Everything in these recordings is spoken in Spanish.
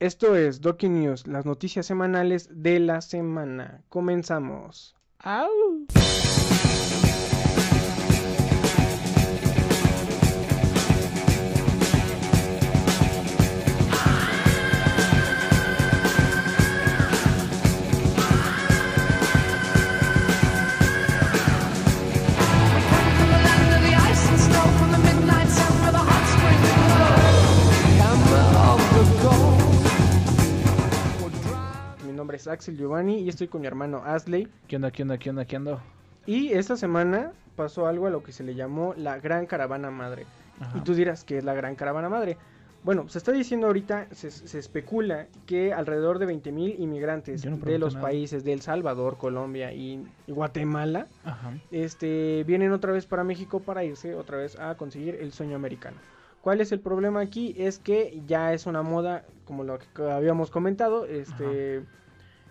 Esto es Doki News, las noticias semanales de la semana. Comenzamos. ¡Au! Es Axel Giovanni y estoy con mi hermano Asley. ¿Qué onda, qué onda, qué onda, qué onda? Y esta semana pasó algo a lo que se le llamó la Gran Caravana Madre. Ajá. Y tú dirás, ¿qué es la Gran Caravana Madre? Bueno, se está diciendo ahorita, se, se especula que alrededor de 20.000 inmigrantes no de los nada. países de El Salvador, Colombia y, y Guatemala Ajá. este, vienen otra vez para México para irse otra vez a conseguir el sueño americano. ¿Cuál es el problema aquí? Es que ya es una moda, como lo que habíamos comentado, este,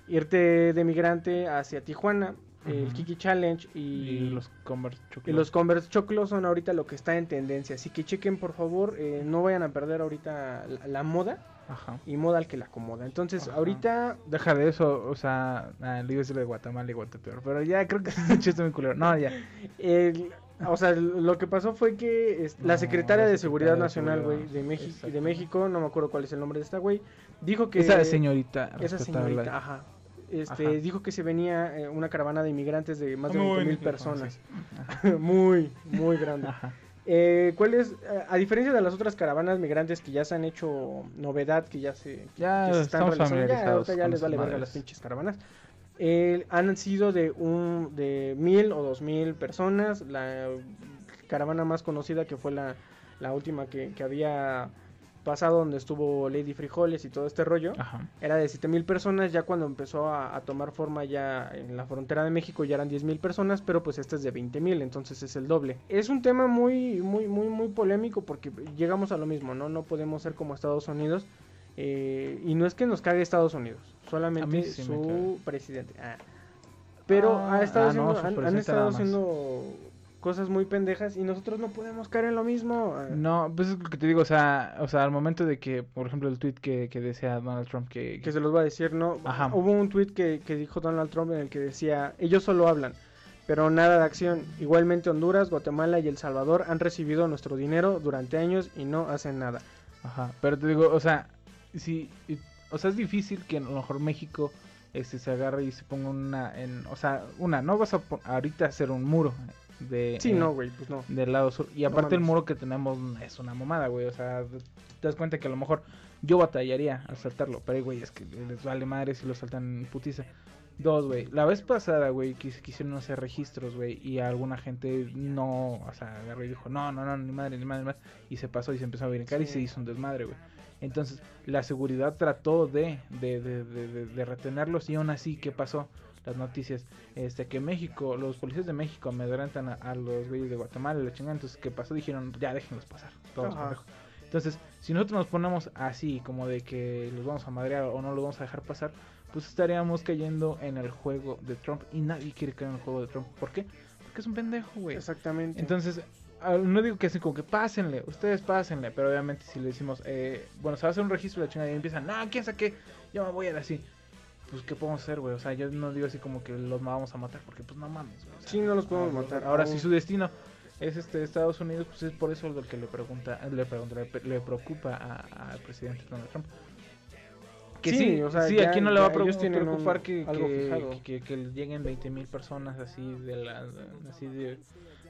irte de migrante hacia Tijuana, el. Kiki Challenge y, Y los Converse y Chocolate. los Converse Choclos son ahorita lo que está en tendencia. Así que chequen por favor, eh, no vayan a perder ahorita la, la moda Ajá. y moda al que la acomoda. Entonces, Ajá. ahorita Deja de eso, o sea, ah, le iba a decir de Guatemala y Guatepeor, pero ya creo que es un chiste muy culero. No, ya. El- o sea, lo que pasó fue que es- la secretaria la de Seguridad de Nacional, güey, de, México, de. México, no me acuerdo cuál es el nombre de esta güey, dijo que... Esa señorita. Esa señorita, ajá. Este, Ajá. dijo que se venía eh, una caravana de inmigrantes de más de Muy 20 mil personas. Muy, muy grande. Eh, ¿Cuál es, a diferencia de las otras caravanas migrantes que ya se han hecho novedad, que ya se, Ya que se están realizando, ya, ahorita ya les vale verga las pinches caravanas. Eh, han sido de un de mil o dos mil personas. La caravana más conocida que fue la, la última que, que había pasado donde estuvo Lady Frijoles y todo este rollo. Ajá. Era de siete mil personas, ya cuando empezó a, a tomar forma ya en la frontera de México ya eran diez mil personas, pero pues este es de 20 mil, entonces es el doble. Es un tema muy, muy, muy, muy polémico porque llegamos a lo mismo, ¿no? No podemos ser como Estados Unidos. eh, y no es que nos cague Estados Unidos, solamente sí su presidente. Ah. Pero Ah, ha estado ah, no, haciendo, su han- estado haciendo cosas muy pendejas y nosotros no podemos caer en lo mismo. No, pues es lo que te digo, o sea, o sea, al momento de que, por ejemplo, el tweet que, que decía Donald Trump que, que se los va a decir, ¿no? Ajá. Hubo un tweet que, que dijo Donald Trump en el que decía, ellos solo hablan, pero nada de acción. Igualmente Honduras, Guatemala y El Salvador han recibido nuestro dinero durante años y no hacen nada. Ajá, pero te digo, o sea, sí, o sea, es difícil que a lo mejor México este se agarre y se ponga una en, o sea, una, no vas a ahorita hacer un muro de Sí, eh, no, güey, pues no. del lado sur y No aparte el muro que tenemos es una mamada, güey, o sea, te das cuenta que a lo mejor yo batallaría al saltarlo, pero güey, es que les vale madre si lo saltan en putiza. Dos, güey. La vez pasada, güey, quis- quisieron hacer registros, güey, y alguna gente no, o sea, agarró y dijo, no, no, no, ni madre, ni madre, ni madre, y se pasó y se empezó a brincar y se hizo un desmadre, güey. Entonces, la seguridad trató de, de, de, de, de- de retenerlos y aún así, ¿qué pasó? Las noticias, este, que México, los policías de México amedrentan a, a los güeyes de Guatemala, y la chingada, entonces, ¿qué pasó? Dijeron, ya, déjenlos pasar, todos. Entonces, si nosotros nos ponemos así, como de que los vamos a madrear o no los vamos a dejar pasar, pues estaríamos cayendo en el juego de Trump y nadie quiere caer en el juego de Trump. ¿Por qué? Porque es un pendejo, güey. Exactamente. Entonces, ah, no digo que así como que pásenle, ustedes pásenle, pero obviamente si le decimos, eh, bueno, se va a hacer un registro de la chingada y empiezan, no, ¿quién saqué? Yo me voy a ir así. Pues, ¿qué podemos hacer, güey? O sea, yo no digo así como que los vamos a matar, porque pues no mames, güey. o sea, sí, no los podemos matar. Ahora, si su destino es este Estados Unidos, pues es por eso lo que le pregunta, le pregunta, le, le preocupa al presidente Donald Trump. Que Sí, sí, o sea, sí, ya- aquí no le va a preocupar que, que, que, que lleguen 20 mil personas así de la, así de,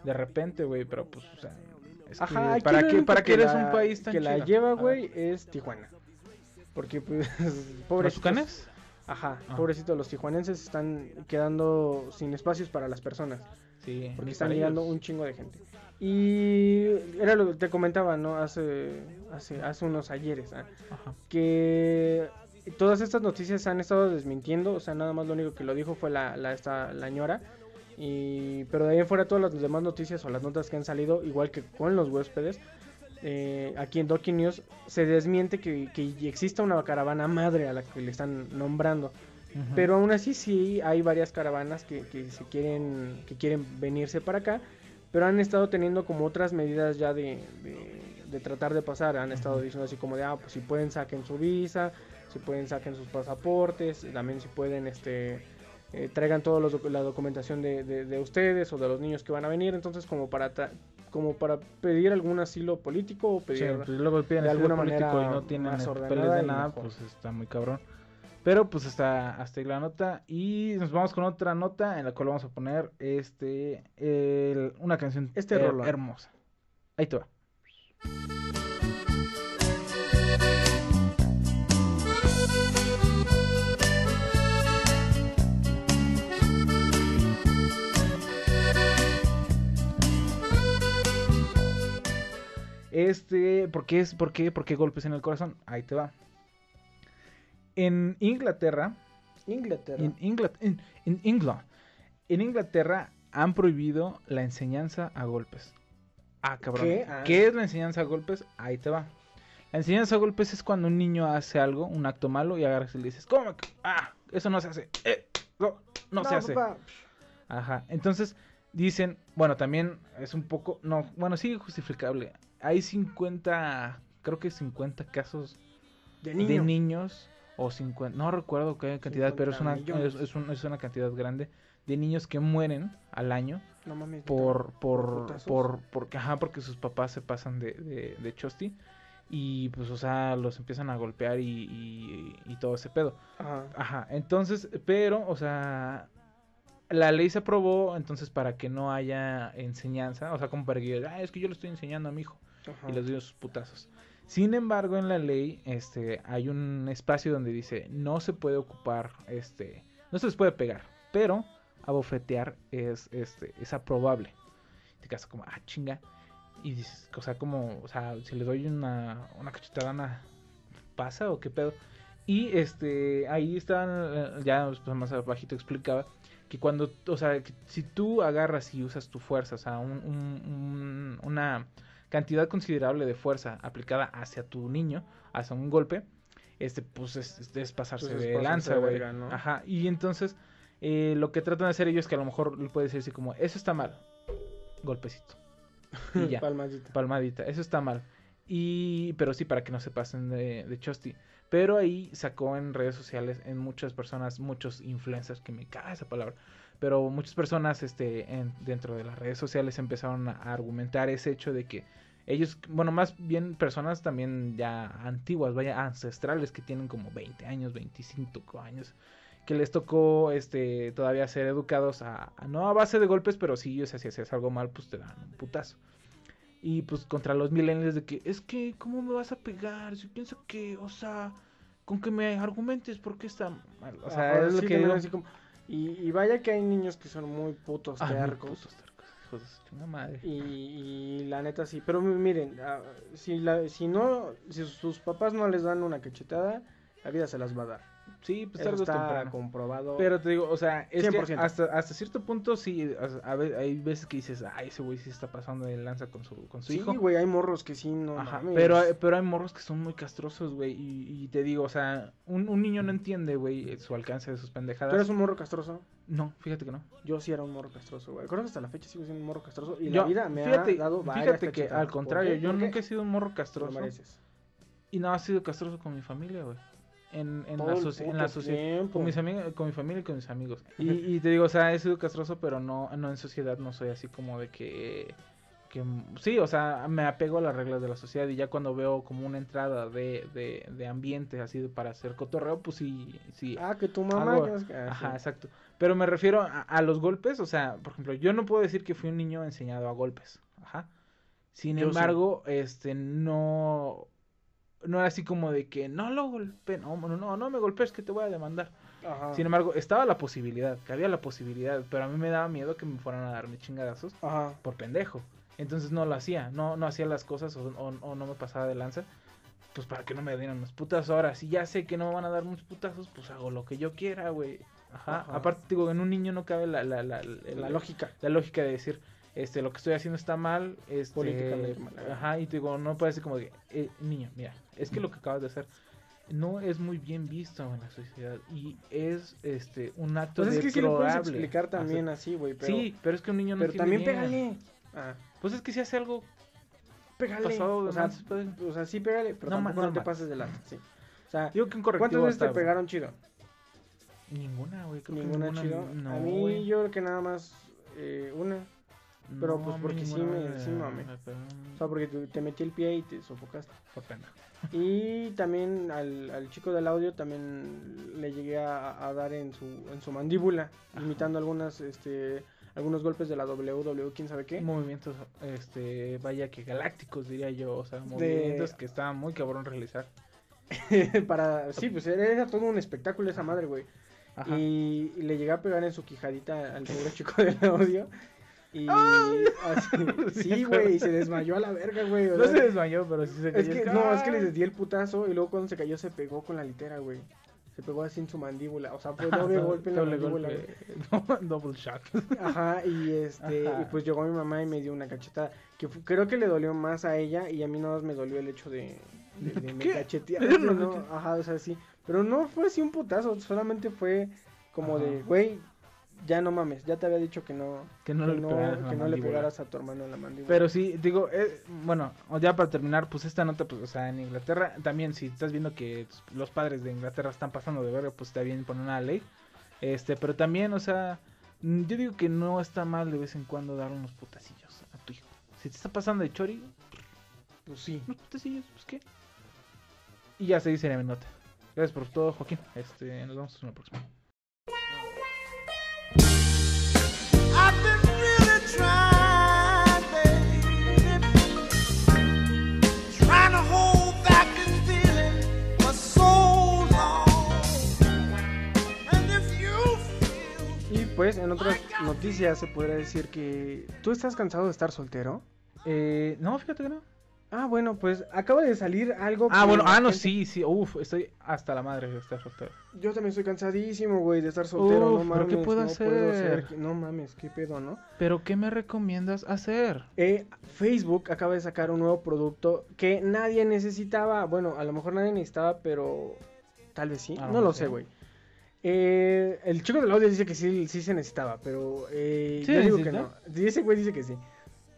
de repente, güey, pero pues, o sea, es Ajá, ¿para qué, para que eres la- un país tan que la chido? lleva, güey, es Tijuana. Porque, pues, pobres. ¿Los tucanes? Ajá, Ah. pobrecitos, los tijuanenses están quedando sin espacios para las personas. Sí, Porque están llegando un chingo de gente. Y era lo que te comentaba, ¿no? Hace, hace, hace unos ayeres, ¿ah? Ajá. que todas estas noticias se han estado desmintiendo, o sea, nada más lo único que lo dijo fue la, la, esta, la ñora. Y, pero de ahí en fuera todas las demás noticias o las notas que han salido, igual que con los huéspedes, eh, aquí en Doki News se desmiente que, que exista una caravana madre a la que le están nombrando. Pero aún así sí hay varias caravanas que, que se quieren que quieren venirse para acá, pero han estado teniendo como otras medidas ya de, de, de tratar de pasar. Han estado diciendo así como de, ah, pues si pueden saquen su visa, si pueden saquen sus pasaportes, también si pueden este eh, traigan toda la documentación de, de, ustedes o de los niños que van a venir, entonces como para como para pedir algún asilo político o pedir pues luego piden de alguna manera y no tienen papeles de nada, pues está muy cabrón. Pero pues está hasta ahí la nota y nos vamos con otra nota en la cual vamos a poner este una canción este hermosa. Ahí te va. Este, ¿por qué es, por qué, por qué golpes en el corazón? Ahí te va. En Inglaterra, Inglaterra, en, en, Inglaterra, en Inglaterra han prohibido la enseñanza a golpes. Ah, cabrón. Ah. ¿Qué? es la enseñanza a golpes? Ahí te va. La enseñanza a golpes es cuando un niño hace algo, un acto malo, y agarras y le dices, ¿cómo? Ah, eso no se hace. Eh, no, no, se hace. Ajá. Entonces, dicen, bueno, también es un poco, no, bueno, sí justificable hay 50, creo que 50 casos de, niños o 50, no recuerdo qué cantidad, pero es una, es, una cantidad grande de niños que mueren al año por, por, por, por, ajá, porque sus papás se pasan de, de, de chosti y pues, o sea, los empiezan a golpear y, y, todo ese pedo. Ajá. Ajá, entonces, pero, o sea, la ley se aprobó entonces para que no haya enseñanza, o sea, como para que, ah, es que yo le estoy enseñando a mi hijo y les dio sus putazos. Sin embargo, en la ley este, hay un espacio donde dice no se puede ocupar, este, no se les puede pegar, pero abofetear es, este, es aprobable. Te quedas como, ah, chinga. Y dices, o sea, como, o sea, si le doy una, una cachetada, ¿pasa o qué pedo? Y este, ahí estaban, eh, ya pues, más abajito explicaba que cuando, o sea, si tú agarras y usas tu fuerza, o sea, un, una cantidad considerable de fuerza aplicada hacia tu niño, hacia un golpe, este, pues es, pasarse pues de lanza, güey. Ajá. Y entonces, eh, lo que tratan de hacer ellos es que a lo mejor le puedes decir así como, eso está mal. Golpecito. Y ya. palmadita. Palmadita. Eso está mal. Y, pero sí, para que no se pasen de, de chosti. Pero ahí sacó en redes sociales, en muchas personas, muchos influencers, que me caga esa palabra, pero muchas personas este, en, dentro de las redes sociales empezaron a argumentar ese hecho de que ellos, bueno, más bien personas también ya antiguas, vaya, ancestrales que tienen como 20 años, 25 años, que les tocó este todavía ser educados a, no a base de golpes, pero sí, o sea, si haces algo mal, pues te dan un putazo. Y pues contra los millennials de que, es que, ¿cómo me vas a pegar? Si pienso que, o sea, con que me argumentes por qué está mal. O sea, es lo que digo. Así como, y, vaya que hay niños que son muy putos ah, tercos. madre. Y, la neta sí. Pero miren, ah, si, la, si no, si sus papás no les dan una cachetada, la vida se las va a dar. Sí, pues tarde está comprobado. Pero te digo, o sea, es que hasta, hasta cierto punto sí, a, hay veces que dices, ay, ese güey sí está pasando de lanza con su, con su hijo. Sí, güey, hay morros que sí, no Ajá, pero, pero hay morros que son muy castrosos, güey, y, te digo, o sea, un, un niño no entiende, güey, su alcance de sus pendejadas. ¿Tú eres un morro castroso? No, fíjate que no. Yo sí era un morro castroso, güey. Creo que hasta la fecha sigo siendo un morro castroso y la vida me ha dado Fíjate que al contrario, yo nunca he sido un morro castroso. Y no ha sido castroso con mi familia, güey en, en la, sociedad con mis amigos con mi familia y con mis amigos. Y, te digo o sea he sido castroso pero no no en sociedad no soy así como de que que sí o sea me apego a las reglas de la sociedad y ya cuando veo como una entrada de, de, de ambiente así para hacer cotorreo pues sí sí. Ah que tu mamá ah, ajá exacto. Pero me refiero a, los golpes o sea por ejemplo yo no puedo decir que fui un niño enseñado a golpes ajá. Sin embargo este no no era así como de que no lo golpeen, no, no, no me golpees que te voy a demandar. Sin embargo, estaba la posibilidad, que había la posibilidad, pero a mí me daba miedo que me fueran a darme chingadazos por pendejo. Entonces no lo hacía, no, no hacía las cosas o, no me pasaba de lanza, pues para que no me dieran unos putazos. Ahora, si ya sé que no me van a dar muchos putazos, pues hago lo que yo quiera, güey. Ajá. Aparte, digo, en un niño no cabe la, la, la, la lógica. La lógica de decir, este, lo que estoy haciendo está mal, este, políticamente ajá, y te digo, no parece como de, eh, niño, mira, es que lo que acabas de hacer no es muy bien visto en la sociedad y es este un acto pues es que sí lo puedes explicar también así, güey, Sí, pero es que un niño no Pero también pégale. Ah. Pues es que si hace algo pégale, o sea, o sea, sí pégale, pero no, tampoco no, te pases de sí. O sea, Digo que un ¿cuántas veces te pegaron chido? Ninguna, güey. Creo que Ninguna chido. No, a mí yo creo que nada más eh, una. Pero, No, pues, porque sí me- sí me mamé. pegó. O sea, porque te, te metí el pie y te sofocaste. Por pendejo. Y también al, al chico del audio también le llegué a, a dar en su, en su mandíbula, Ajá. imitando algunas, este, algunos golpes de la WWE, quién sabe qué. Movimientos, este, vaya que galácticos, diría yo. O sea, movimientos que estaban muy cabrón realizar. Para, sí, pues era, era todo un espectáculo esa madre, güey. Ajá. Y, y le llegué a pegar en su quijadita al pobre chico del audio. Y así- sí, güey, se desmayó a la verga, güey. No se desmayó, pero sí se Es cayó. que, no, es que les di el putazo y luego cuando se cayó se pegó con la litera, güey. Se pegó así en su mandíbula. O sea, fue doble golpe en la Doble mandíbula. golpe. güey. No, Double shock. Ajá, y este, Ajá. y pues llegó mi mamá y me dio una cachetada. Que creo que le dolió más a ella y a mí nada más me dolió el hecho de, de, de me cachetear. Pero ¿no? no- Ajá, o sea, sí. Pero no fue así un putazo, solamente fue como Ajá. de, güey, ya no mames, ya te había dicho que no, Que no que le no, pegaras en la que no le pegaras a tu hermano en la mandíbula. Pero sí, digo, eh, bueno, ya para terminar, pues esta nota, pues, o sea, en Inglaterra, también si estás viendo que los padres de Inglaterra están pasando de verga, pues está bien poner una ley. Este, pero también, o sea, mm, yo digo que no está mal de vez en cuando darle unos putacillos a tu hijo. Si te está pasando de chori, pues sí. unos putacillos, pues qué. Y ya se dice mi nota. Gracias por todo, Joaquín. Este, nos vemos en la próxima. Pues en otras noticias se podría decir que tú estás cansado de estar soltero. Eh, no, fíjate que no. Ah, bueno, pues acaba de salir algo. Ah, bueno, ah, no, gente- sí, sí, uff, estoy hasta la madre de estar soltero. Yo también estoy cansadísimo, güey, de estar soltero. Uf, no ¿pero mames, qué puedo no hacer? No mames, qué pedo, ¿no? Pero, ¿qué me recomiendas hacer? Eh, Facebook acaba de sacar un nuevo producto que nadie necesitaba. Bueno, a lo mejor nadie necesitaba, pero tal vez sí. Ah, no no lo sé, güey. Eh, el chico del audio dice que sí, sí se necesitaba, pero eh, ¿Sí yo digo que no. Ese güey dice que sí.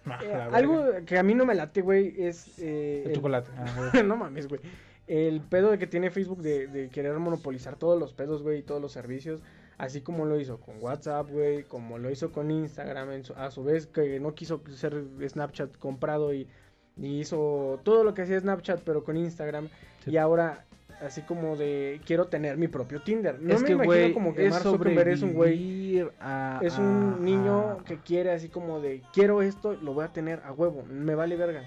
Ah, Eh, algo que a mí no me late, güey, es... eh, El el- chocolate. ah, no mames, güey. El pedo de que tiene Facebook de, de querer monopolizar todos los pedos, güey, y todos los servicios. Así como lo hizo con WhatsApp, güey, como lo hizo con Instagram, en su- a su vez que no quiso ser Snapchat comprado y, y hizo todo lo que hacía Snapchat, pero con Instagram. Sí. Y ahora, así como de, quiero tener mi propio Tinder. No es me que, imagino como que es Mark Zuckerberg es un güey, a- es a- un niño a- que quiere así como de, quiero esto, lo voy a tener a huevo, me vale verga.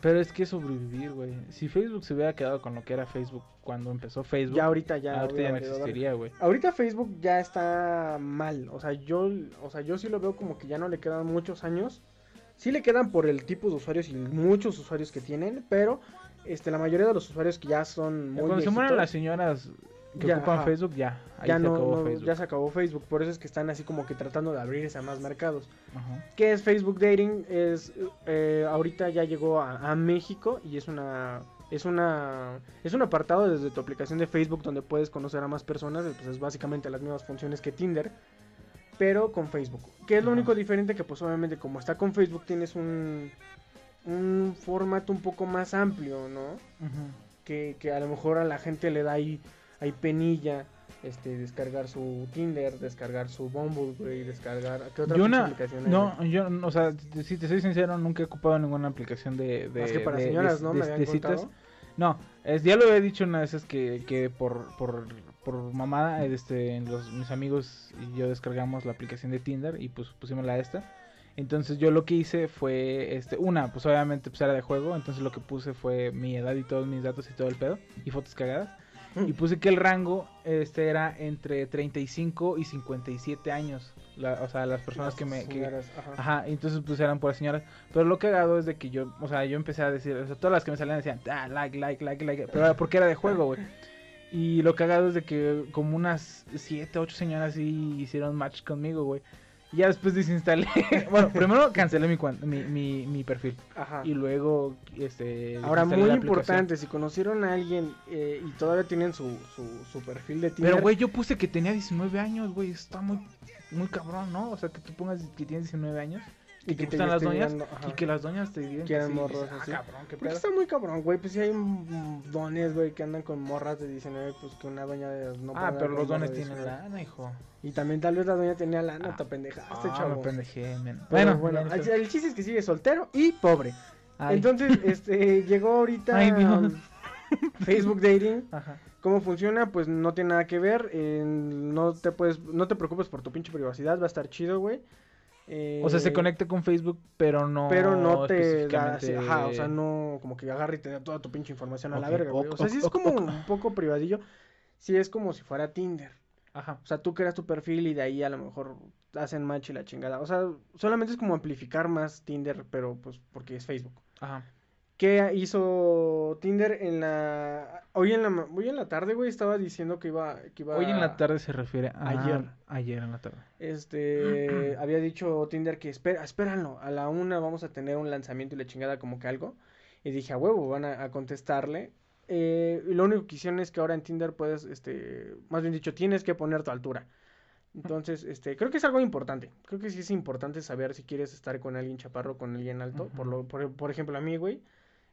Pero es que sobrevivir, güey. Si Facebook se hubiera quedado con lo que era Facebook cuando empezó Facebook, Ya ahorita ya... ahorita ya no existiría, güey. Ahorita Facebook ya está mal, o sea, yo, o sea, yo sí lo veo como que ya no le quedan muchos años. Sí le quedan por el tipo de usuarios y muchos usuarios que tienen, pero este la mayoría de los usuarios que ya son muy Cuando se mueran viejitos, las señoras que Ya, ocupan ajá. Facebook, ya. Ahí ya se no, acabó no- Facebook. ya se acabó Facebook, por eso es que están así como que tratando de abrirse a más mercados. Ajá. ¿Qué es Facebook Dating? Es eh, ahorita ya llegó a, a México y es una es una es un apartado desde tu aplicación de Facebook donde puedes conocer a más personas, pues es básicamente las mismas funciones que Tinder, pero con Facebook. ¿Qué es lo Ajá. único diferente que pues obviamente como está con Facebook tienes un un formato un poco más amplio, ¿no? Que, que a lo mejor a la gente le da ahí, ahí penilla este descargar su Tinder, descargar su Bumble, güey, descargar ¿qué otra Yo una, aplicación no, yo, o sea, si te soy sincero, nunca he ocupado ninguna aplicación de, de Más que para de- señoras, de- ¿no? Me habían citas. No, es, ya lo he dicho una vez es que, que por, por, por mamada, este, los, mis amigos y yo descargamos la aplicación de Tinder y pues pusimos la esta. Entonces yo lo que hice fue, este, una, pues obviamente pues era de juego, entonces lo que puse fue mi edad y todos mis datos y todo el pedo y fotos cagadas. Y puse que el rango este era entre 35 y 57 años. La- o sea, las personas que me... que- ajá. Entonces pues eran por señoras. Pero lo cagado es de que yo, o sea, yo empecé a decir, o sea, todas las que me salían decían, ah, like, like, like, like, pero porque era de juego, güey. Y lo cagado es de que como unas 7, 8 señoras sí hicieron match conmigo, güey. Y ya después desinstalé. bueno, primero cancelé mi, cuan- mi, mi, mi perfil. Ajá. Y luego, este... Ahora, muy importante, si conocieron a alguien eh, y todavía tienen su, su, su perfil de Tinder, Pero, güey, yo puse que tenía 19 años, güey. Está muy, muy cabrón, ¿no? O sea, que tú pongas que tienes 19 años. Que, te gustan las doñas y que las doñas te digan que morros, dices, ah, así. cabrón, qué Porque está muy cabrón, güey. Pues sí hay dones, güey, que andan con morras de 19, pues que una doña de- no puede ah, pero los dones tienen 19. lana, hijo. Y también tal vez la doña tenía lana, Ah. te pendejaste, Ah, chavo. me pendejé, men. Bueno, bueno, el, chiste es que sigue soltero y pobre. Ay. Entonces, este, llegó ahorita Ay. Facebook Dating. Ajá. ¿Cómo funciona? Pues no tiene nada que ver. eh, no te puedes, no te preocupes por tu pinche privacidad, va a estar chido, güey. Eh, O sea, se conecta con Facebook, pero no. Pero no te da, ajá, o sea, no como que agarre y te da toda tu pinche información a la verga, güey. O sea, sí es como un poco privadillo. Sí es como si fuera Tinder. Ajá. O sea, tú creas tu perfil y de ahí a lo mejor hacen match y la chingada. O sea, solamente es como amplificar más Tinder, pero pues porque es Facebook. Ajá. ¿Qué hizo Tinder en la hoy en la hoy en la tarde, güey, estaba diciendo que iba que iba Hoy en la tarde se refiere a. Ayer. Ayer en la tarde. Este había dicho Tinder que espera, espéralo, a la una vamos a tener un lanzamiento y la chingada como que algo. Y dije, a huevo, van a, a contestarle. Eh, y lo único que hicieron es que ahora en Tinder puedes, este, más bien dicho, tienes que poner tu altura. Entonces, este, creo que es algo importante. Creo que sí es importante saber si quieres estar con alguien chaparro o con alguien alto. Por lo, por, por ejemplo, a mí, güey,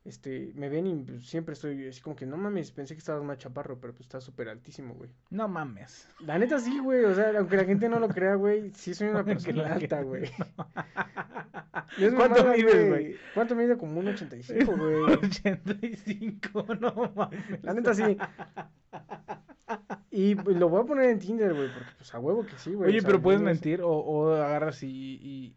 este, me ven y pues, siempre estoy así como que, no mames, pensé que estabas más chaparro, pero pues estás súper altísimo, güey. No mames. La neta sí, güey, o sea, aunque la gente no lo crea, güey, sí soy una persona alta, güey. No ¿Cuánto mides, güey? ¿Cuánto mide? Como un 85, güey. 85, no mames. La neta sí. Y lo voy a poner en Tinder, güey, porque pues a huevo que sí, güey. Oye, o sea, pero puedes mentir o, o agarras y,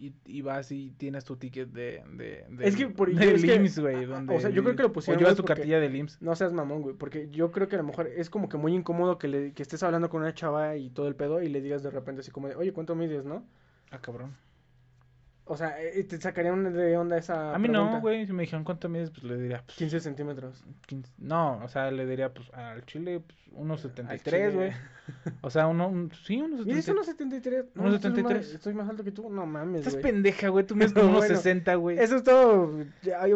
y, y, vas y tienes tu ticket de, de, de Es que por- del IMSS, güey. donde- o sea, yo creo que lo pusieron, O llevas tu porque- cartilla del IMSS. No seas mamón, güey, porque yo creo que a lo mejor es como que muy incómodo que, le, que estés hablando con una chava y todo el pedo y le digas de repente así como de, oye, ¿cuánto mides, no? Ah, cabrón. O sea, eh, te sacarían de onda esa A mí pregunta. no, güey. Si me dijeron cuánto mides, pues le diría, pues, 15 centímetros. 15. No, o sea, le diría, pues, al chile, pues, unos Al 73, chile. güey. O sea, uno, un- sí, unos ¿Mides 73. unos 73? No, Unos estoy más- 73. Estoy más alto que tú. No mames, Estás güey. pendeja, güey. Tú mides como unos Bueno, 60, güey. Eso es todo.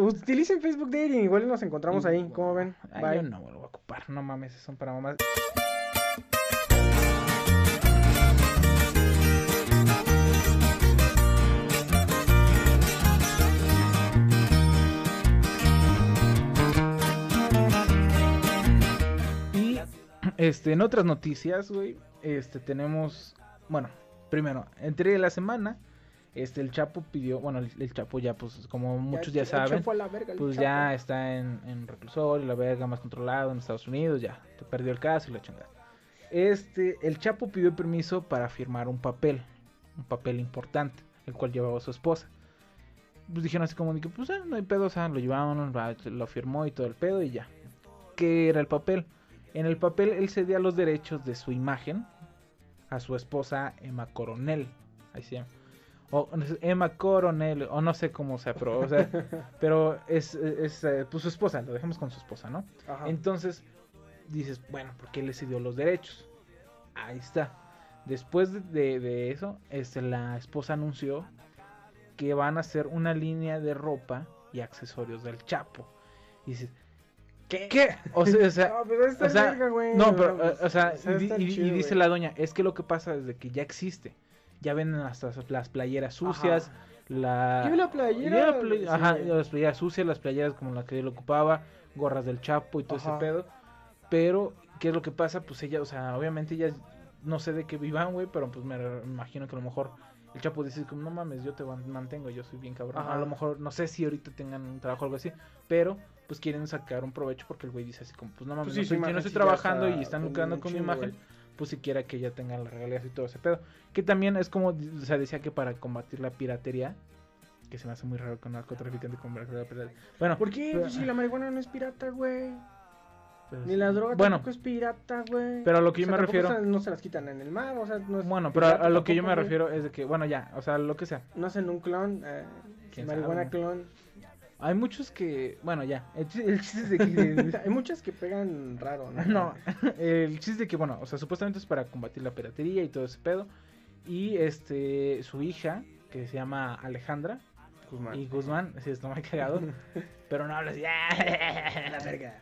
Utilicen Facebook Dating. Igual nos encontramos ahí. ¿Cómo ven? Ay, Bye. yo no, lo voy a ocupar. No mames, son para mamás. Este, en otras noticias, güey, este, tenemos, bueno, primero, entre la semana, este, el Chapo pidió, bueno, el, el Chapo ya, pues, como muchos ya, saben, verga, pues Chapo. ya está en, en reclusorio, la verga más controlado en Estados Unidos, ya, te perdió el caso y la chingada. Este, el Chapo pidió permiso para firmar un papel, un papel importante, el cual llevaba su esposa. Pues dijeron así como de que, pues ah, no hay pedo, o sea, lo llevaban, va, lo firmó y todo el pedo y ya. ¿Qué era el papel? En el papel él cedía los derechos de su imagen a su esposa Emma Coronel, ahí se llama. O Emma Coronel, o no sé cómo sea, pero, o sea, pero es, es eh, pues su esposa, lo dejamos con su esposa, ¿no? Ajá. Entonces dices, bueno, ¿por qué le cedió los derechos? Ahí está. Después de, de- de eso, este, la esposa anunció que van a hacer una línea de ropa y accesorios del Chapo. Y dices, ¿Qué? ¿qué? O sea, o sea, No, pero está o sea, verga, güey. no, pero, o sea, y, di- y- y chido, dice güey. la doña, es que lo que pasa es de que ya existe. Ya venden hasta las playeras sucias, Ajá. la... Yo la playera, la play- sí. Ajá, las playeras sucias, las playeras como la que él ocupaba, gorras del Chapo y todo Ajá. ese pedo. Pero, ¿qué es lo que pasa? Pues ella, o sea, obviamente ella, no sé de qué vivan, güey, pero pues me imagino que a lo mejor el Chapo dice como, no mames, yo te man- mantengo, yo soy bien cabrón. Ajá. A lo mejor, no sé si ahorita tengan un trabajo o algo así, pero pues quieren sacar un provecho porque el güey dice así como, pues no mames, Pues sí, no yo no estoy ya trabajando y están lucrando con mi imagen, güey. pues si quiera que ella tenga las regalías y todo ese pedo. Que también es como, o sea, decía que para combatir la piratería, que se me hace muy raro que un narcotraficante combata la piratería. Bueno, ¿Por qué? pero- Pues si la marihuana no es pirata, güey. pero- Ni la droga Bueno, tampoco es pirata, güey. pero a lo que yo O sea, me refiero- se- no se las quitan en el mar, o sea, no es bueno, pero a, pirata a lo que yo me refiero es de que, bueno, ya, o sea, lo que sea. No hacen un clon, eh, ¿Quién marihuana sabe? clon. Hay muchos que, bueno, ya, el, chis- el chiste es de que... Hay muchas que pegan raro, ¿no? no, el chiste es de que, bueno, o sea, supuestamente es para combatir la piratería y todo ese pedo. Y este, su hija, que se llama Alejandra, Guzmán. y Guzmán, sí, está muy cagado, pero no habla así, la verga.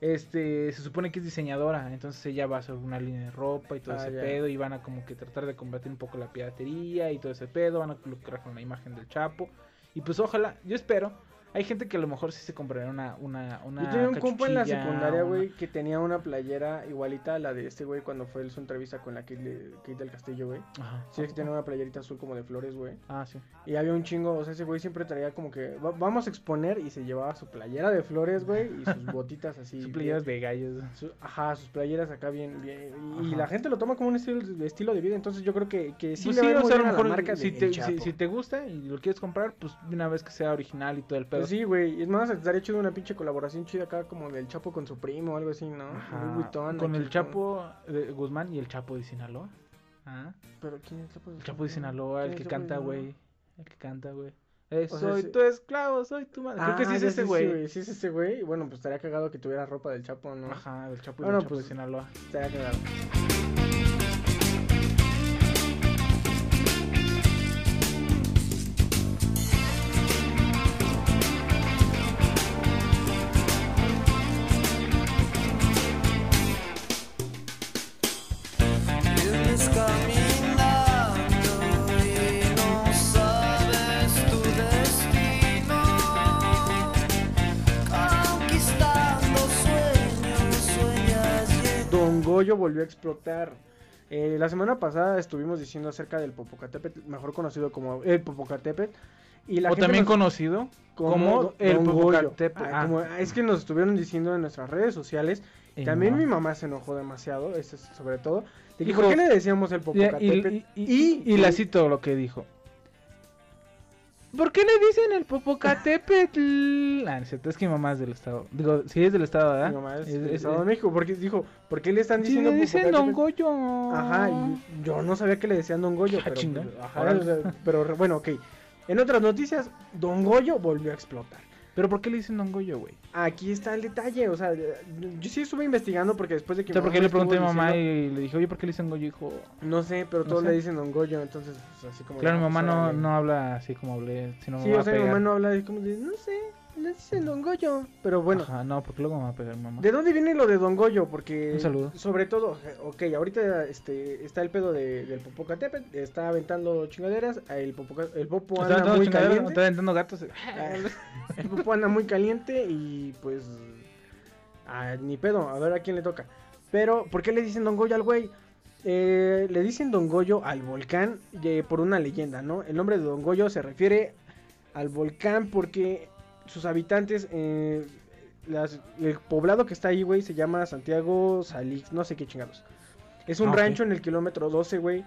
este, se supone que es diseñadora, entonces ella va a hacer una línea de ropa y todo Ah, ese ya. pedo y van a como que tratar de combatir un poco la piratería y todo ese pedo, van a lucrar con la imagen del Chapo y pues ojalá, yo espero, hay gente que a lo mejor sí se compraría una una una Yo tenía un compa en la secundaria, una- güey, que tenía una playera igualita a la de este güey cuando fue su entrevista con la Kate, Kate del Castillo, güey. Ajá. Sí, es que tenía una playerita azul como de flores, güey. Ah, sí. Y había un chingo, o sea, ese güey siempre traía como que "Va- vamos a exponer y se llevaba su playera de flores, güey, y sus botitas así. Bien- playeras de gallos. su- ajá, sus playeras acá bien, bien. Y, la gente lo toma como un estilo, de estilo de vida, entonces yo creo que, que sí Pues le va a a la marca si de te, si, si te gusta y lo quieres comprar, pues una vez que sea original y todo el pedo. Pues sí, güey, es más, estaría hecho una pinche colaboración chida acá como del Chapo con su primo o algo así, ¿no? Ajá, Vuitton con el Chapo de Guzmán y el Chapo de Sinaloa. Ah, Pero ¿quién es el Chapo de el Chapo de Sinaloa, ¿Quién el es que canta, Sinaloa? güey. El que canta, güey. Eh, O sea, soy sí- tu esclavo, soy tu madre. Creo que sí Ah, es ya ese sí, güey. Sí, es ese güey. Bueno, pues estaría cagado que tuviera ropa del Chapo, ¿no? Ajá, el Chapo y Bueno, Chapo pues- de Sinaloa. Estaría cagado. Volvió a explotar. Eh, la semana pasada estuvimos diciendo acerca del Popocatépetl, mejor conocido como el Popocatépetl. Y la o gente también nos- conocido como el. Popocatépetl. Ah, Ah, como- es que nos estuvieron diciendo en nuestras redes sociales. y También no. mi mamá se enojó demasiado, eso es sobre todo. De que, Dijo- ¿Por qué le decíamos el Y, Popocatépetl? y, y, y- y la cito lo que dijo. ¿Por qué le dicen el Popocatépetl? Ah, no es cierto, es que mi mamá es del estado. Digo, sí es del estado, ¿verdad? Mi mamá es, del es- Estado de México. Porque dijo, ¿por qué le están Sí, diciendo le dicen Don? Goyo. Ajá, y yo no sabía que le decían Don Goyo, Ah, pero, pues, ajá, pero bueno, ok. En otras noticias, Don Goyo volvió a explotar. ¿Pero por qué le dicen Don Goyo, güey? Aquí está el detalle, o sea, yo sí estuve investigando porque después de que O sea, porque le pregunté a mamá diciendo- y le dije, oye, ¿por qué le dicen Goyo, hijo? No sé, pero No todos sé. le dicen Don Goyo, entonces pues, así como... Claro, mi mamá no, no habla así como hablé, sino Sí, o sea, mi mamá no habla de como no sé, le dicen Don Goyo. Pero bueno, Ajá, no, porque luego me va a pegar mamá. ¿de dónde viene lo de Don Goyo? Porque... Un saludo. Sobre todo, ok, ahorita este, está el pedo de, del Popocatépetl, está aventando chingaderas, el, Popoca- el Popo Está anda muy caliente. está aventando gatos. El Popo anda muy caliente y pues... ah, ni pedo, a ver a quién le toca. Pero, ¿por qué le dicen Don Goyo al güey? Eh, le dicen Don Goyo al volcán eh, por una leyenda, ¿no? El nombre de Don Goyo se refiere al volcán porque sus habitantes, eh, las- el poblado que está ahí, güey, se llama Santiago Salix, no sé qué chingados. Es un Ah, rancho en el kilómetro 12, güey,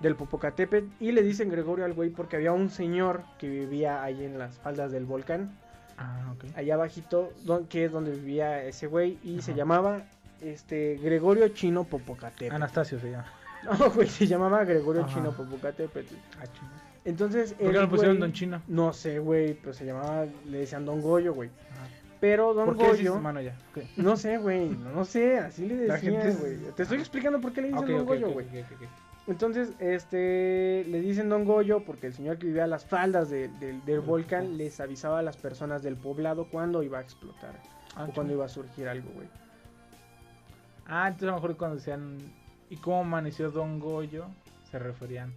del Popocatépetl y le dicen Gregorio al güey porque había un señor que vivía ahí en las faldas del volcán, Ah, allá abajito, don- que es donde vivía ese güey y se llamaba este Gregorio Chino Popocatépetl. Anastasio se llama. No, güey, se llamaba Gregorio Ajá. Chino Popocatépetl. Ah, chinga. Entonces, ¿Por qué el no pusieron güey- Don Chino? No sé, güey, pero se llamaba, le decían Don Goyo, güey. Pero Don ¿Por qué Goyo, mano, ya? No sé, güey, no, no sé, así le decían, es- güey. Te estoy explicando por qué le dicen Don ok, Goyo, güey. Entonces, este, le dicen Don Goyo porque el señor que vivía a las faldas de- del- del volcán les avisaba a las personas del poblado cuando iba a explotar Ah, o cuando iba a surgir algo, güey. Ah, entonces a lo mejor cuando decían ¿y cómo amaneció Don Goyo? Se referían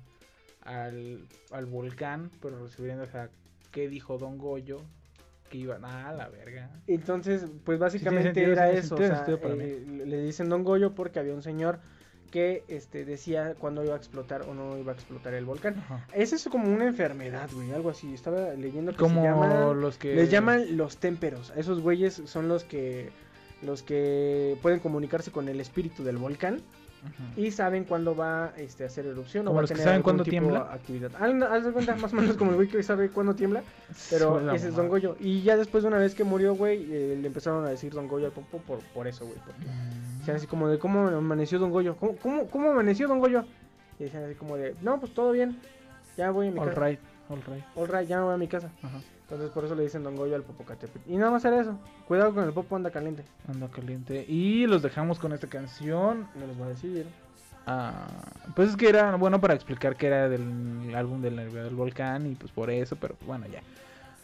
al, al volcán, pero refiriéndose a qué dijo Don Goyo, que iban a la verga. Entonces, pues básicamente sentido, era eso, o sea, eh, le dicen Don Goyo porque había un señor que este, decía cuándo iba a explotar o no iba a explotar el volcán. Ajá. Esa es como una enfermedad, güey, algo así. Estaba leyendo que Como se llama... los que... Les llaman los témperos. Esos güeyes son los que los que pueden comunicarse con el espíritu del volcán Y saben cuándo va este, a hacer erupción o va a que tener saben algún cuándo tipo tiembla. de actividad. Haz de cuenta más o menos como el güey que sabe cuándo tiembla, pero Suena ese es. Don Goyo. Y ya después de una vez que murió, güey, eh, le empezaron a decir Don Goyo al Popo por, por eso, güey. Porque Mm. decían así como de cómo amaneció Don Goyo. ¿Cómo, cómo, cómo amaneció Don Goyo? Y decían así como de, no, pues todo bien. Ya voy a mi All casa. right, all right. All right, ya me voy a mi casa. Ajá. Entonces por eso le dicen Don Goyo al Popocatépetl. Y nada más era eso. Cuidado con el Popo anda caliente. Anda caliente. Y los dejamos con esta canción. No los voy a decir. Ah, pues es que era bueno para explicar que era del álbum del nervio del volcán y pues por eso, pero bueno, ya.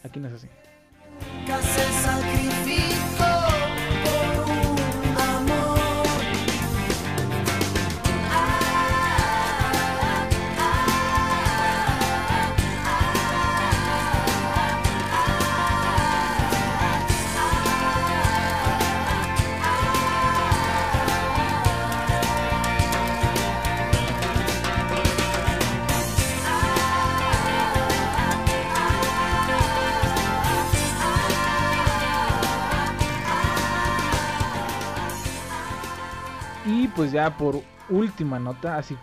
Aquí no es así. Pues ya por última nota, así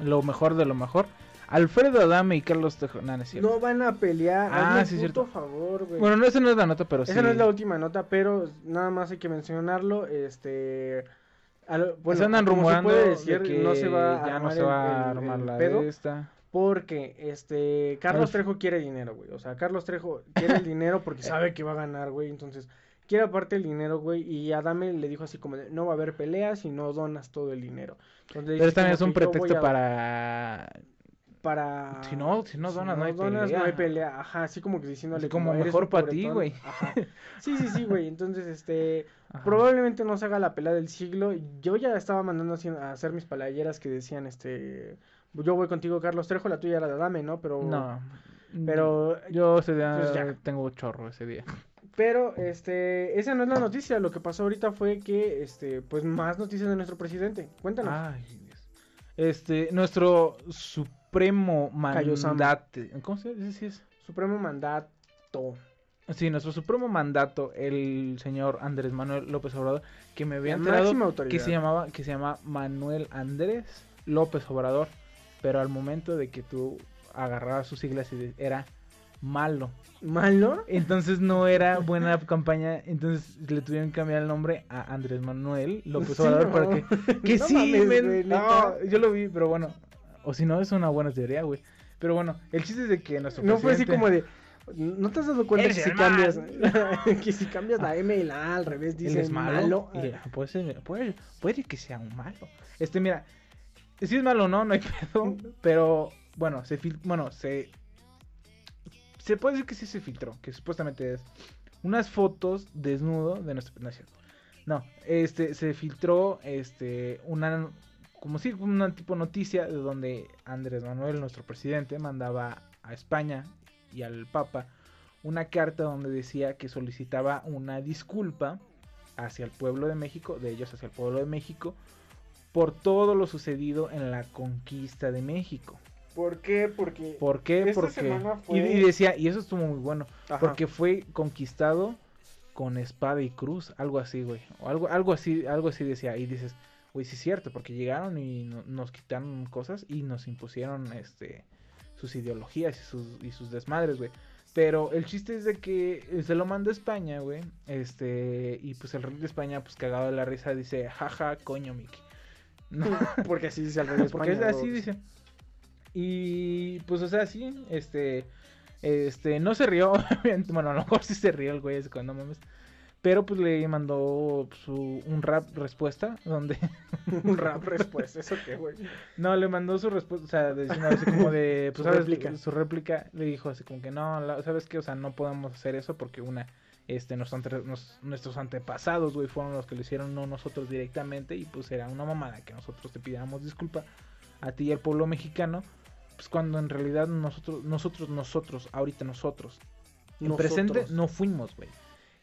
lo mejor de lo mejor. Alfredo Adame y Carlos Trejo. No, van a pelear. Ah, hazme sí, cierto. favor, güey. Bueno, no, esa no es la nota, pero sí. Esa no es la última nota, pero nada más hay que mencionarlo. Este. al- bueno, andan se rumorando de que no se va a ya no armar se el- va a armar el la pedo. de esta. Porque este Carlos Trejo quiere dinero, güey. O sea, Carlos Trejo quiere el dinero porque sabe que va a ganar, güey. Entonces, quiere aparte el dinero, güey. Y Adame le dijo así como de, no va a haber peleas si no donas todo el dinero. Entonces, Pero también es un pretexto a- para. para Si no- si no donas, no hay no hay pelea. pelea. Ajá, así como que diciéndole Así como mejor un pa' ti, güey. Ajá. Sí, sí, sí, güey. Entonces, este Ajá. Probablemente no se haga la pelea del siglo. Yo ya estaba mandando así a hacer mis playeras que decían, este, yo voy contigo, Carlos Trejo, la tuya era de Adame, ¿no? Pero, No. pero, Yo ese día pues ya. tengo chorro ese día. Pero, este, esa no es la noticia. Lo que pasó ahorita fue que, este, pues más noticias de nuestro presidente. Cuéntanos. Ay, Dios. Este, nuestro supremo mandato. ¿Cómo se dice? Sí, es? Supremo mandato. Sí, nuestro supremo mandato, el señor Andrés Manuel López Obrador, que me había enterado que se llamaba, que se llama Manuel Andrés López Obrador, pero al momento de que tú agarrabas sus siglas y era malo. ¿Malo? Entonces no era buena campaña, entonces le tuvieron que cambiar el nombre a Andrés Manuel López Sí, Obrador no. para que que No sí, mames, men, güey, no, yo lo vi, pero bueno, o si no es una buena teoría, güey. Pero bueno, el chiste es de que nuestro No fue así como de, ¿no te has dado cuenta que si cambias, que si cambias la M y la A al revés Él dice es malo. malo? Y, ah, puede, ser- puede, puede que sea un malo. Este, mira, si es malo o no, no hay pedo. Pero, bueno, se fil- bueno, se. Se puede decir que sí se filtró. Que supuestamente es unas fotos desnudo de nuestra nación. No, este, se filtró este, una. Como si una tipo noticia de donde Andrés Manuel, nuestro presidente, mandaba a España y al Papa una carta donde decía que solicitaba una disculpa hacia el pueblo de México, de ellos hacia el pueblo de México, por todo lo sucedido en la conquista de México. ¿Por qué? Porque... ¿Por qué? Esta Porque y, fue- y decía, y eso estuvo muy bueno, Ajá. porque fue conquistado con espada y cruz, algo así, güey, o algo algo así, algo así decía, y dices, güey, sí es cierto, porque llegaron y no- nos quitaron cosas y nos impusieron este sus ideologías y sus y sus desmadres, güey. Pero el chiste es de que se lo mandó a España, güey. Este, y pues el rey de España, pues cagado de la risa, dice, jaja, coño, Mickey. No, Porque así dice el rey de porque es España, así, bro. dice. Y pues, o sea, sí, este, este, no se rió, obviamente, bueno, a lo mejor sí se rió el güey, ese cuando mames. Pero pues le mandó su, un rap respuesta, donde, Un rap respuesta, ¿eso qué, güey? no, le mandó su respuesta, o sea, diciendo así como de, pues, Su ¿sabes? réplica. Su réplica, le dijo así como que no, la- ¿sabes qué? O sea, no podemos hacer eso porque una, este, ante- nos- nuestros antepasados, güey, fueron los que lo hicieron, no nosotros directamente, y pues era una mamada que nosotros te pidamos disculpa a ti y al pueblo mexicano, pues cuando en realidad nosotros, nosotros, nosotros, ahorita nosotros, en presente no fuimos, güey.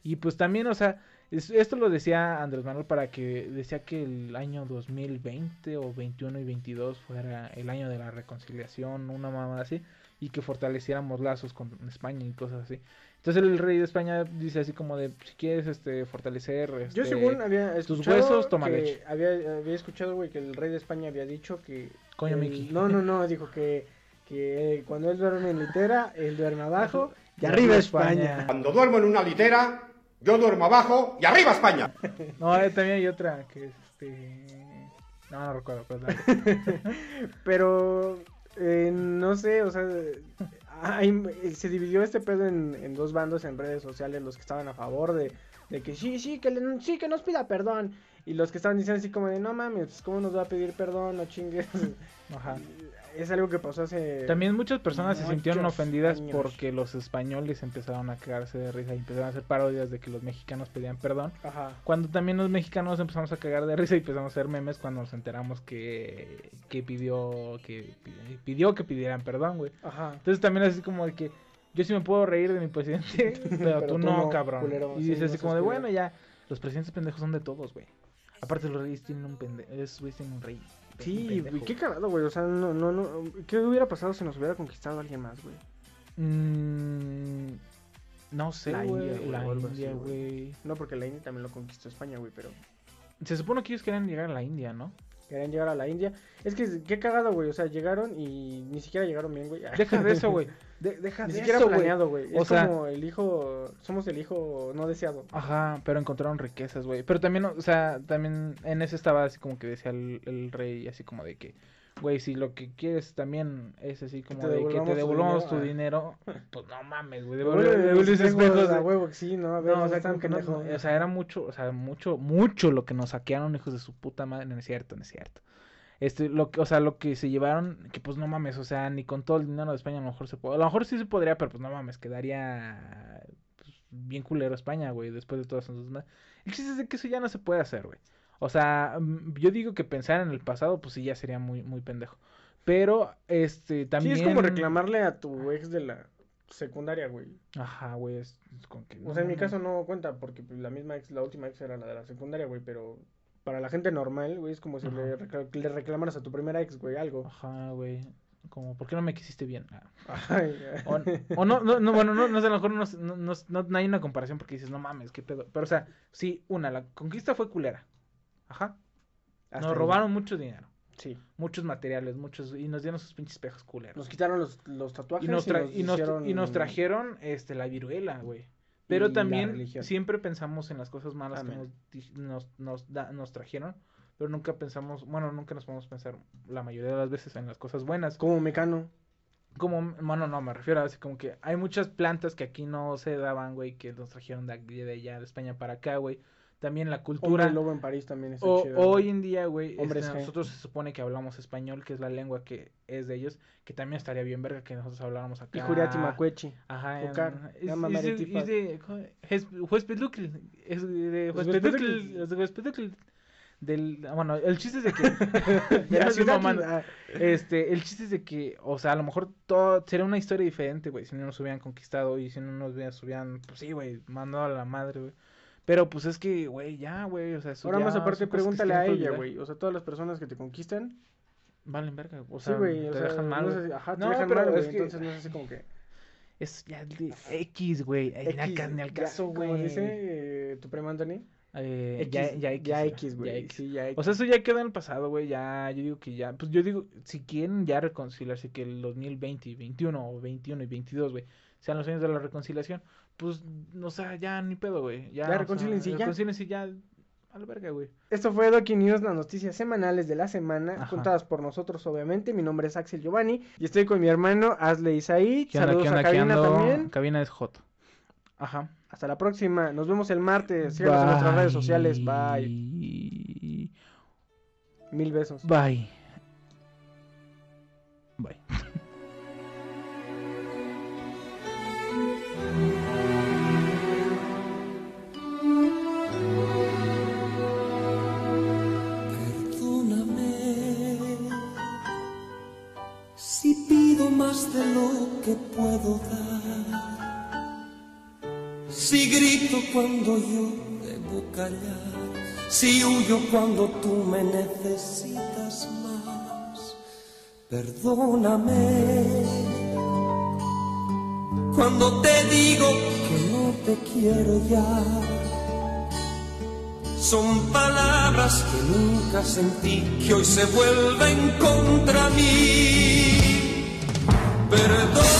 Y pues también, o sea, es- esto lo decía Andrés Manuel para que decía que el año 2020 o 21 y 22 fuera el año de la reconciliación, una mamá así, y que fortaleciéramos lazos con España y cosas así. Entonces el rey de España dice así como de, si quieres este fortalecer Yo este, según había tus huesos, toma leche. Había, había escuchado, güey, que el rey de España había dicho que... Coño, el- Mickey. No, no, no, dijo que, que cuando él duerme en litera, él duerme abajo y arriba España. Cuando duermo en una litera, yo duermo abajo y arriba España. No, eh, también hay otra que es este no, no recuerdo, pero eh, no sé, o sea, hay- se dividió este pedo en, en dos bandos en redes sociales, los que estaban a favor de, de que sí, sí, que, le- sí, que nos pida perdón. Y los que estaban diciendo así como de, no mames, pues, ¿cómo nos va a pedir perdón? No chingues. Ajá. Es algo que pasó hace... También muchas personas se sintieron ofendidas años. porque los españoles empezaron a cagarse de risa y empezaron a hacer parodias de que los mexicanos pedían perdón. Ajá. Cuando también los mexicanos empezamos a cagar de risa y empezamos a hacer memes cuando nos enteramos que, que pidió que pi- pidió que pidieran perdón, güey. Ajá. Entonces también así como de que yo sí me puedo reír de mi presidente, pero, tú, no, cabrón. culero, y sí, dices no así como de, bueno, ya, los presidentes pendejos son de todos, güey. Aparte los reyes tienen un pendejo, tienen un rey. un Sí, güey, qué cagado, güey. O sea, no, no, no. ¿Qué hubiera pasado si nos hubiera conquistado alguien más, güey? Mm, no sé, La. India, La India, güey. No, porque la India también lo conquistó España, güey, pero. Se supone que ellos querían llegar a la India, ¿no? Querían llegar a la India. Es que qué cagado, güey. O sea, llegaron y ni siquiera llegaron bien, güey. Deja de eso, güey. De- deja Ni de siquiera eso, planeado, güey. Es sea- como el hijo. Somos el hijo no deseado. Ajá, pero encontraron riquezas, güey. Pero también, o sea, también en ese estaba así como que decía el, el rey, así como de que, güey, si lo que quieres también es así como de que te devolvamos tu dinero, dinero, pues no mames, güey. Huevo que sí, ¿no? A ver, No, o sea, que no- o sea, era mucho, o sea, mucho, mucho lo que nos saquearon, hijos de su puta madre. No es cierto, no es cierto. Este, lo que, o sea, lo que se llevaron, que pues no mames, o sea, ni con todo el dinero de España a lo mejor se puede, a lo mejor sí se podría, pero pues no mames, quedaría pues, bien culero España, güey, después de todas esas El chiste es de que eso ya no se puede hacer, güey. O sea, mm, yo digo que pensar en el pasado, pues sí ya sería muy, muy pendejo. Pero, este, también... Sí, es como reclamarle a tu ex de la secundaria, güey. Ajá, güey, es, es como que... O sea, en mi caso no cuenta porque pues, la misma ex, la última ex era la de la secundaria, güey, pero para la gente normal, güey, es como si le, Ajá. recla- le reclamaras a tu primera ex, güey, algo. Ajá, güey. Como, ¿por qué no me quisiste bien? Ah. Ay, O, o no, no, no, bueno, no, no sé, a lo mejor no, no- no hay una comparación porque dices, no mames, qué pedo. Pero, o sea, sí, una, la conquista fue culera. Ajá. hasta Nos ahí. robaron mucho dinero, Sí. muchos materiales, muchos, y nos dieron sus pinches espejos culeros. Nos quitaron los, los tatuajes y, nos tra- y, nos, hicieron- y nos trajeron este, la viruela, güey. Pero Y también siempre pensamos en las cosas malas que Amén. nos, nos, nos, da- nos trajeron, pero nunca pensamos, bueno, nunca nos podemos pensar la mayoría de las veces en las cosas buenas. Como mecano. Como, bueno, no, me refiero a así como que hay muchas plantas que aquí no se daban, güey, que nos trajeron de, de allá, de España para acá, güey. También la cultura. Hombre lobo en París también O- chido. hoy en día, güey, este, nosotros se supone que hablamos español, que es la lengua que es de ellos, que también estaría bien verga que nosotros habláramos acá. Y Juriati Macuechi. Ajá, llama es, es, es de es de. Huespedlucl, es de. Del, ah, bueno, el chiste es de que De la ciudad. ah, Este, el chiste es de que, o sea, a lo mejor todo sería una historia diferente, güey, si no nos hubieran conquistado y si no nos hubieran, hubieran, pues sí, güey, mandado a la madre, güey. Pero pues es que, güey, ya, güey, o sea, eso Ahora ya más aparte, pregúntale a ella, güey. O sea, todas las personas que te conquistan. Valen verga, o Sí, sea, güey. te O sea, dejan mal, no sé si- ajá, te No, dejan pero mal, güey. es que- Entonces no es así como que. Es ya de X, güey, ni al- caso, como güey. dice eh, tu primo Anthony. Eh, X, ya, ya X. Ya güey, X, ya güey. X. Sí, ya X. O sea, eso ya queda en el pasado, güey. Ya, yo digo que ya. Pues yo digo, si quieren ya reconciliarse, que el 2020 y 21 o 21 y 22, güey, sean los años de la reconciliación, pues, no sé, ya ni pedo, güey. Ya, Ya sea, reconcíliense ya. reconcíliense ya. A la verga, güey. Esto fue Doki News, las noticias semanales de la semana, Ajá. contadas por nosotros, obviamente. Mi nombre es Axel Giovanni y estoy con mi hermano. ¿Qué onda, Saludos onda, a Cabina también. Cabina es Joto. Ajá. Hasta la próxima. Nos vemos el martes. Síganos en nuestras redes sociales. Bye. Mil besos. Bye. Bye. De lo que puedo dar. Si grito cuando yo debo callar. Si huyo cuando tú me necesitas más. Perdóname cuando te digo que no te quiero ya. Son palabras que nunca sentí, que hoy se vuelven contra mí. Perdón.